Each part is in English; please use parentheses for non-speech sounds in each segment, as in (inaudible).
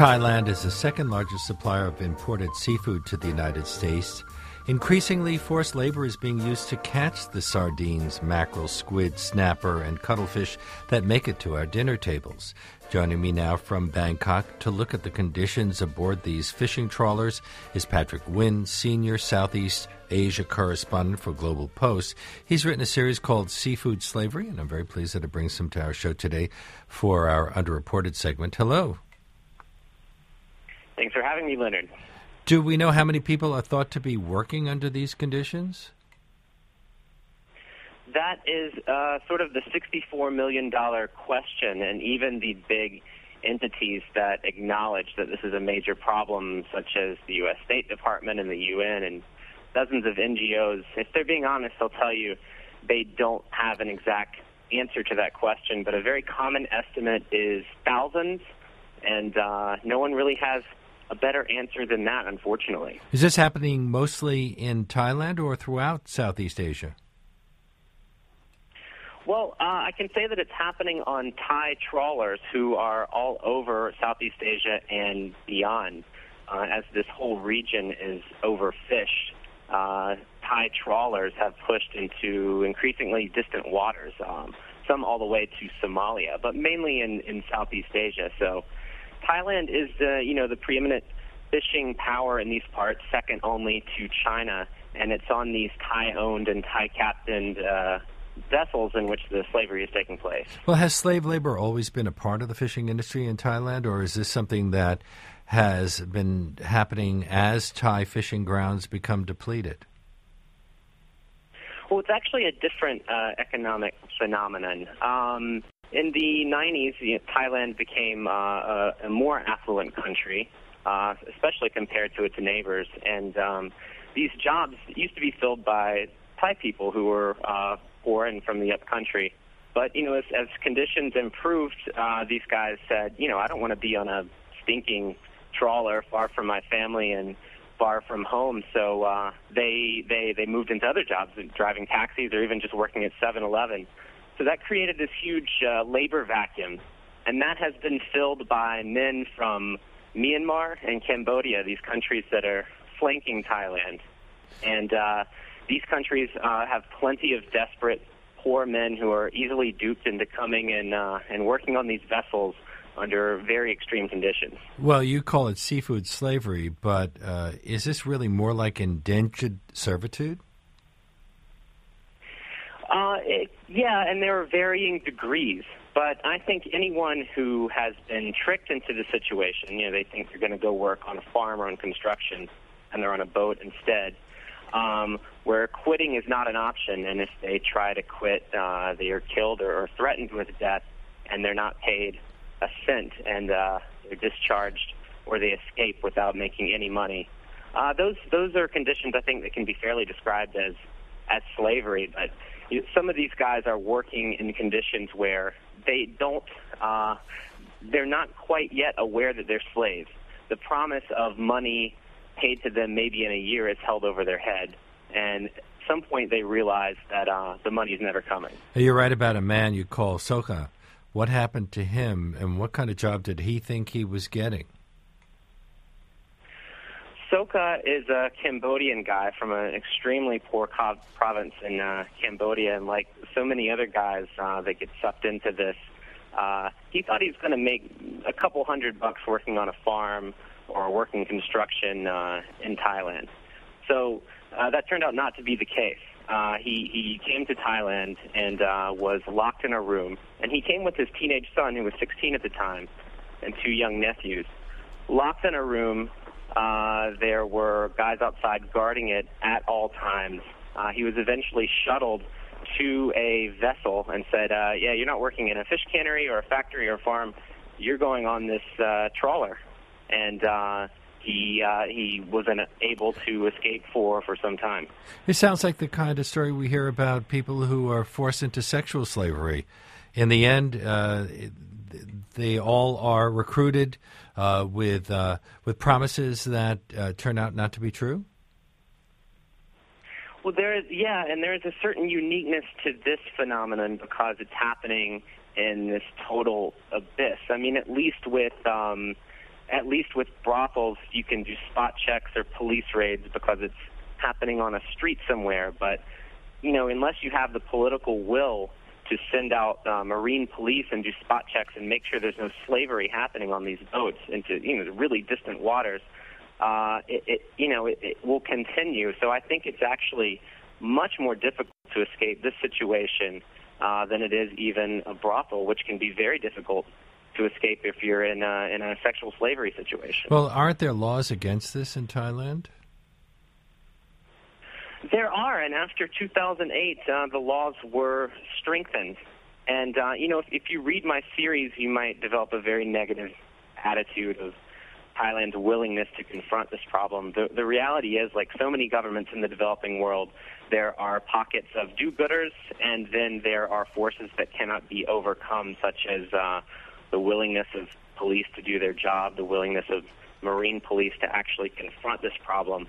Thailand is the second largest supplier of imported seafood to the United States. Increasingly, forced labor is being used to catch the sardines, mackerel, squid, snapper, and cuttlefish that make it to our dinner tables. Joining me now from Bangkok to look at the conditions aboard these fishing trawlers is Patrick Winn, senior Southeast Asia correspondent for Global Post. He's written a series called Seafood Slavery, and I'm very pleased that it brings him to our show today for our underreported segment. Hello. Thanks for having me, Leonard. Do we know how many people are thought to be working under these conditions? That is uh, sort of the $64 million question, and even the big entities that acknowledge that this is a major problem, such as the U.S. State Department and the UN and dozens of NGOs, if they're being honest, they'll tell you they don't have an exact answer to that question, but a very common estimate is thousands, and uh, no one really has a better answer than that, unfortunately. Is this happening mostly in Thailand or throughout Southeast Asia? Well, uh, I can say that it's happening on Thai trawlers who are all over Southeast Asia and beyond. Uh, as this whole region is overfished, uh, Thai trawlers have pushed into increasingly distant waters, um, some all the way to Somalia, but mainly in, in Southeast Asia. So Thailand is the you know the preeminent fishing power in these parts, second only to China, and it's on these Thai-owned and Thai-captained uh, vessels in which the slavery is taking place. Well, has slave labor always been a part of the fishing industry in Thailand, or is this something that has been happening as Thai fishing grounds become depleted? Well, it's actually a different uh, economic phenomenon. Um, in the 90s, you know, Thailand became uh, a, a, more affluent country, uh, especially compared to its neighbors. And um, these jobs used to be filled by Thai people who were uh, poor and from the upcountry. But you know, as, as conditions improved, uh, these guys said, you know, I don't want to be on a stinking trawler far from my family and far from home. So uh, they they they moved into other jobs, driving taxis or even just working at 7-Eleven. So that created this huge uh, labor vacuum, and that has been filled by men from Myanmar and Cambodia, these countries that are flanking Thailand. And uh, these countries uh, have plenty of desperate, poor men who are easily duped into coming and uh, and working on these vessels under very extreme conditions. Well, you call it seafood slavery, but uh, is this really more like indentured servitude? Uh, it, yeah, and there are varying degrees. But I think anyone who has been tricked into the situation, you know, they think they're going to go work on a farm or on construction, and they're on a boat instead, um, where quitting is not an option. And if they try to quit, uh, they are killed or, or threatened with death, and they're not paid a cent, and uh, they're discharged or they escape without making any money. Uh, those those are conditions I think that can be fairly described as as slavery, but some of these guys are working in conditions where they don't, uh, they're not quite yet aware that they're slaves. The promise of money paid to them maybe in a year is held over their head, and at some point they realize that uh, the money is never coming. You're right about a man you call Soka. What happened to him, and what kind of job did he think he was getting? Soka is a Cambodian guy from an extremely poor co- province in uh, Cambodia, and like so many other guys uh, that get sucked into this, uh, he thought he was going to make a couple hundred bucks working on a farm or working construction uh, in Thailand. So uh, that turned out not to be the case. Uh, he he came to Thailand and uh, was locked in a room, and he came with his teenage son, who was 16 at the time, and two young nephews, locked in a room uh, there were guys outside guarding it at all times. Uh, he was eventually shuttled to a vessel and said, uh, "Yeah, you're not working in a fish cannery or a factory or a farm. You're going on this uh, trawler." And uh, he uh, he wasn't able to escape for for some time. It sounds like the kind of story we hear about people who are forced into sexual slavery. In the end, uh, they all are recruited uh, with uh, with promises that uh, turn out not to be true? Well, there is, yeah, and there is a certain uniqueness to this phenomenon because it's happening in this total abyss. I mean, at least with um, at least with brothels, you can do spot checks or police raids because it's happening on a street somewhere. But you know, unless you have the political will to send out uh, marine police and do spot checks and make sure there's no slavery happening on these boats into you know really distant waters, uh, it, it you know it, it will continue. So I think it's actually much more difficult to escape this situation uh, than it is even a brothel, which can be very difficult to escape if you're in a, in a sexual slavery situation. Well, aren't there laws against this in Thailand? There are, and after 2008, uh, the laws were strengthened. And, uh, you know, if, if you read my series, you might develop a very negative attitude of Thailand's willingness to confront this problem. The, the reality is, like so many governments in the developing world, there are pockets of do-gooders, and then there are forces that cannot be overcome, such as uh, the willingness of police to do their job, the willingness of marine police to actually confront this problem.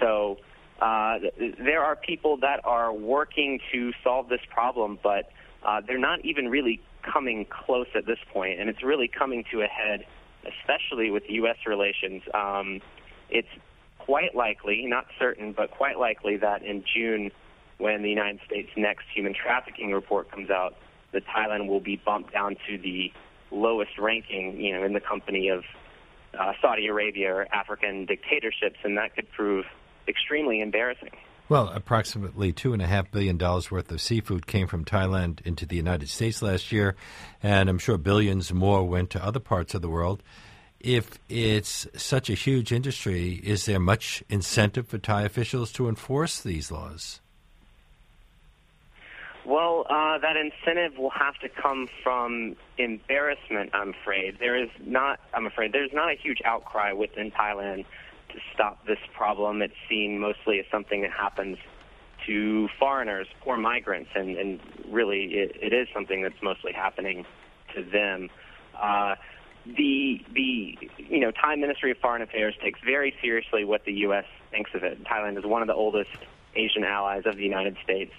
So uh, there are people that are working to solve this problem, but uh, they're not even really coming close at this point, and it's really coming to a head especially with U.S. relations, um, it's quite likely, not certain, but quite likely that in June, when the United States' next human trafficking report comes out, that Thailand will be bumped down to the lowest ranking, you know, in the company of uh, Saudi Arabia or African dictatorships, and that could prove extremely embarrassing. Well, approximately $2.5 billion worth of seafood came from Thailand into the United States last year, and I'm sure billions more went to other parts of the world. If it's such a huge industry, is there much incentive for Thai officials to enforce these laws? Well, uh, that incentive will have to come from embarrassment, I'm afraid. There is not, I'm afraid, there's not a huge outcry within Thailand stop this problem. It's seen mostly as something that happens to foreigners, poor migrants, and, and really it, it is something that's mostly happening to them. Uh, the the you know Thai Ministry of Foreign Affairs takes very seriously what the U.S. thinks of it. Thailand is one of the oldest Asian allies of the United States,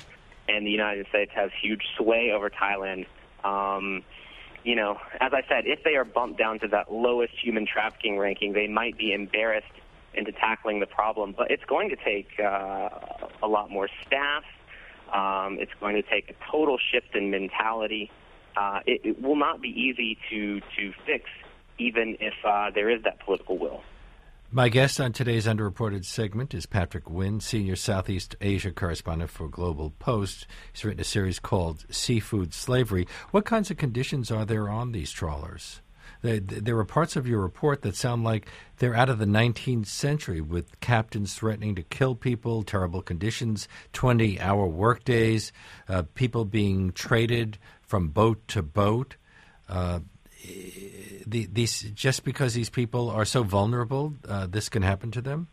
and the United States has huge sway over Thailand. Um, you know, as I said, if they are bumped down to that lowest human trafficking ranking, they might be embarrassed into tackling the problem. But it's going to take uh, a lot more staff. Um, it's going to take a total shift in mentality. Uh, it, it, will not be easy to to fix, even if uh, there is that political will. My guest on today's underreported segment is Patrick Winn, senior Southeast Asia correspondent for Global Post. He's written a series called Seafood Slavery. What kinds of conditions are there on these trawlers? There are parts of your report that sound like they're out of the 19th century with captains threatening to kill people, terrible conditions, 20 hour workdays, uh, people being traded from boat to boat. Uh, the, these just because these people are so vulnerable, uh, this can happen to them.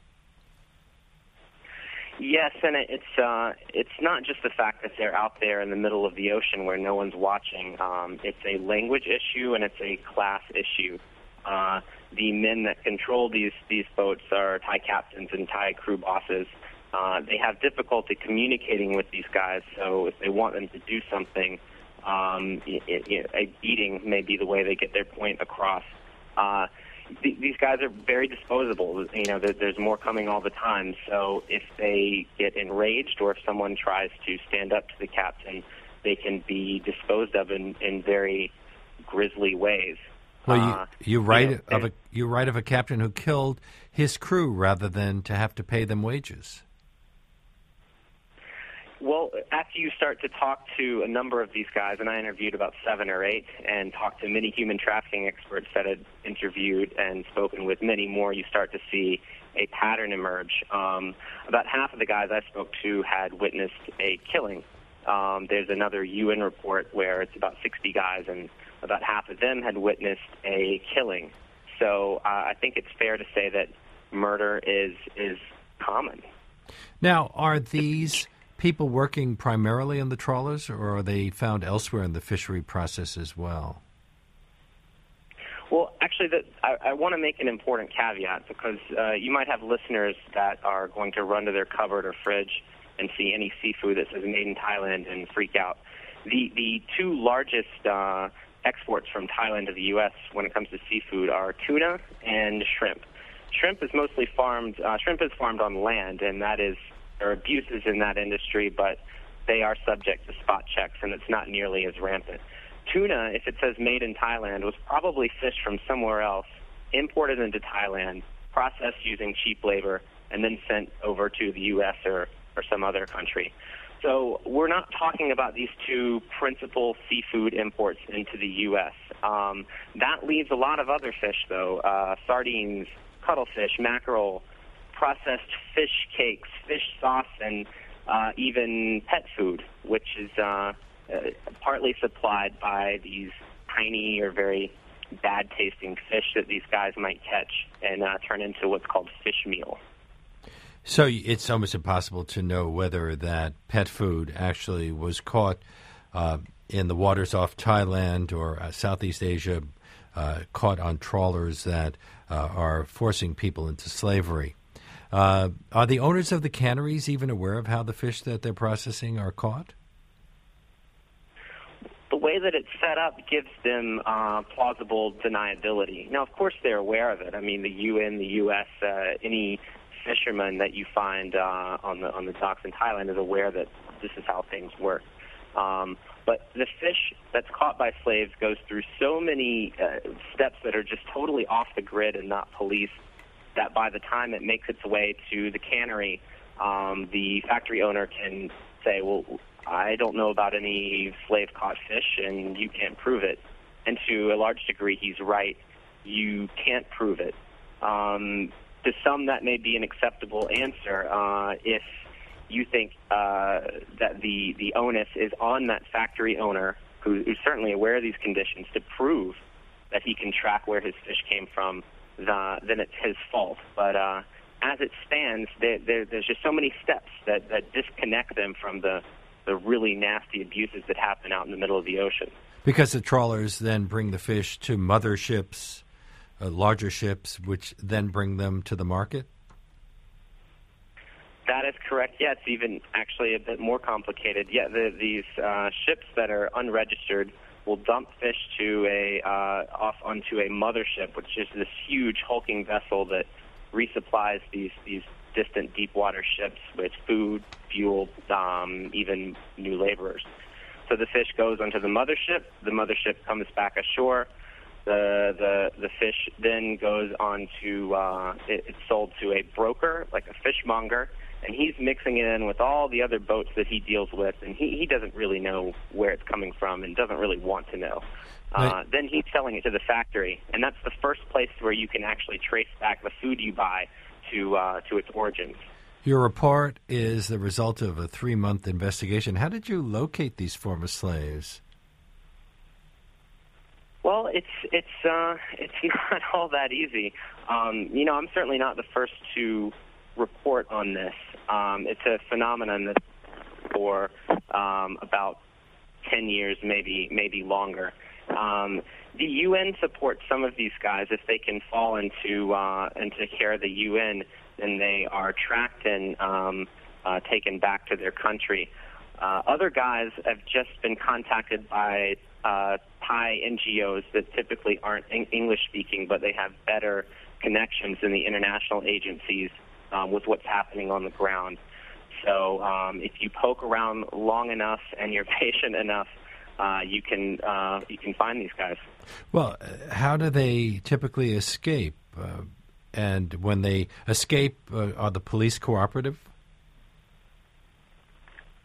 Yes, and it's uh, it's not just the fact that they're out there in the middle of the ocean where no one's watching. Um, it's a language issue and it's a class issue. Uh, the men that control these these boats are Thai captains and Thai crew bosses. Uh, they have difficulty communicating with these guys, so if they want them to do something, um, it, it, a beating may be the way they get their point across. Uh, these guys are very disposable. You know, there's more coming all the time. So if they get enraged or if someone tries to stand up to the captain, they can be disposed of in, in very grisly ways. Well, you, uh, you write you know, of a you write of a captain who killed his crew rather than to have to pay them wages. Well, after you start to talk to a number of these guys, and I interviewed about seven or eight, and talked to many human trafficking experts that had interviewed and spoken with many more, you start to see a pattern emerge. Um, about half of the guys I spoke to had witnessed a killing. Um, there's another UN report where it's about 60 guys, and about half of them had witnessed a killing. So uh, I think it's fair to say that murder is is common. Now, are these people working primarily on the trawlers, or are they found elsewhere in the fishery process as well? Well, actually, the, I, I want to make an important caveat because uh, you might have listeners that are going to run to their cupboard or fridge and see any seafood that says made in Thailand and freak out. the the two largest uh, exports from Thailand to the U.S. when it comes to seafood are tuna and shrimp. Shrimp is mostly farmed. Uh, shrimp is farmed on land, and that is are abuses in that industry, but they are subject to spot checks, and it's not nearly as rampant. Tuna, if it says made in Thailand, was probably fished from somewhere else, imported into Thailand, processed using cheap labor, and then sent over to the U.S. or, or some other country. So we're not talking about these two principal seafood imports into the U.S. Um, that leaves a lot of other fish, though uh, sardines, cuttlefish, mackerel, processed fish cakes, fish sauce, and uh, even pet food, which is uh, uh, partly supplied by these tiny or very bad tasting fish that these guys might catch and uh, turn into what's called fish meal. So it's almost impossible to know whether that pet food actually was caught uh, in the waters off Thailand or uh, Southeast Asia, uh, caught on trawlers that uh, are forcing people into slavery. Uh, are the owners of the canneries even aware of how the fish that they're processing are caught? The way that it's set up gives them uh, plausible deniability. Now, of course, they're aware of it. I mean, the UN, the U.S., any fisherman that you find uh, on the on the docks in Thailand is aware that this is how things work. Um, but the fish that's caught by slaves goes through so many uh, steps that are just totally off the grid and not policed that by the time it makes its way to the cannery, um, the factory owner can say, well, I don't know about any slave caught fish and you can't prove it. And to a large degree, he's right. You can't prove it. Um, to some, that may be an acceptable answer uh, if you think uh, that the, the onus is on that factory owner, who, who's certainly aware of these conditions, to prove that he can track where his fish came from, the, then it's his fault. But uh, as it stands, there, there, there's just so many steps that, that disconnect them from the, the really nasty abuses that happen out in the middle of the ocean. Because the trawlers then bring the fish to mother ships uh, larger ships, which then bring them to the market? That is correct. Yeah, it's even actually a bit more complicated. Yeah, the, these uh, ships that are unregistered will dump fish to a uh, off onto a mothership, which is this huge hulking vessel that resupplies these these distant deep water ships with food, fuel, um, even new laborers. So the fish goes onto the mothership. The mothership comes back ashore the the the fish then goes on to uh, it, it's sold to a broker, like a fishmonger, and he's mixing it in with all the other boats that he deals with, and he he doesn't really know where it's coming from and doesn't really want to know. Uh, then he's selling it to the factory, and that's the first place where you can actually trace back the food you buy to uh, to its origins. Your report is the result of a three month investigation. How did you locate these former slaves? Well, it's it's uh, (laughs) it's not all that easy. Um, you know, I'm certainly not the first to report on this. Um, it's a phenomenon that for um, about 10 years, maybe maybe longer. Um, the UN supports some of these guys if they can fall into uh, into care of the UN, then they are tracked and um, uh, taken back to their country. Uh, other guys have just been contacted by uh, Thai NGOs that typically aren't English speaking, but they have better connections in the international agencies um, with what's happening on the ground. So um, if you poke around long enough and you're (laughs) patient enough, uh, you can uh, you can find these guys. Well, how do they typically escape? Uh, and when they escape, uh, are the police cooperative?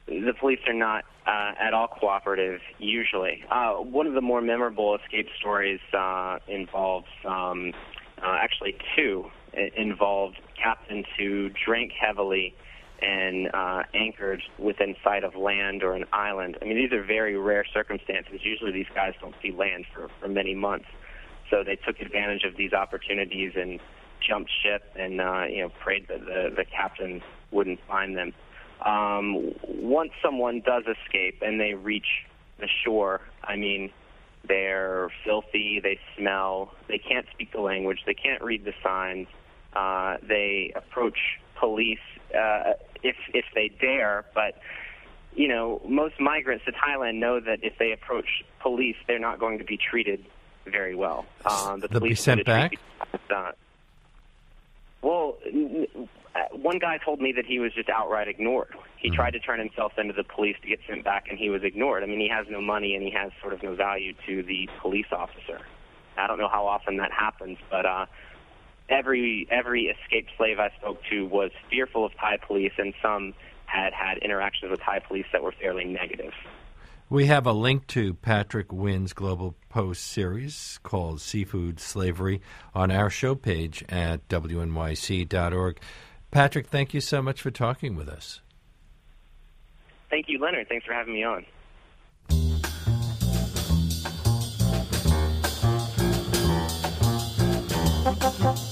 the police are not uh, at all cooperative usually. Uh, one of the more memorable escape stories uh, involves um, uh, actually two. Involved captains who drank heavily and uh, anchored within sight of land or an island. I mean, these are very rare circumstances. Usually, these guys don't see land for, for many months, so they took advantage of these opportunities and jumped ship and uh, you know prayed that the, the captain wouldn't find them um, once someone does escape and they reach the shore, I mean, they're filthy, they smell, they can't speak the language, they can't read the signs. Uh, they approach police uh, if if they dare, but you know, most migrants to Thailand know that if they approach police, they're not going to be treated very well. Um, the They'll police be sent back. Uh, well, uh, one guy told me that he was just outright ignored. He mm-hmm. tried to turn himself into the police to get sent back, and he was ignored. I mean, he has no money and he has sort of no value to the police officer. I don't know how often that happens, but uh, every every escaped slave I spoke to was fearful of Thai police, and some had had interactions with Thai police that were fairly negative. We have a link to Patrick Winn's Global Post series called Seafood Slavery on our show page at wnyc.org. Patrick, thank you so much for talking with us. Thank you, Leonard. Thanks for having me on. (laughs)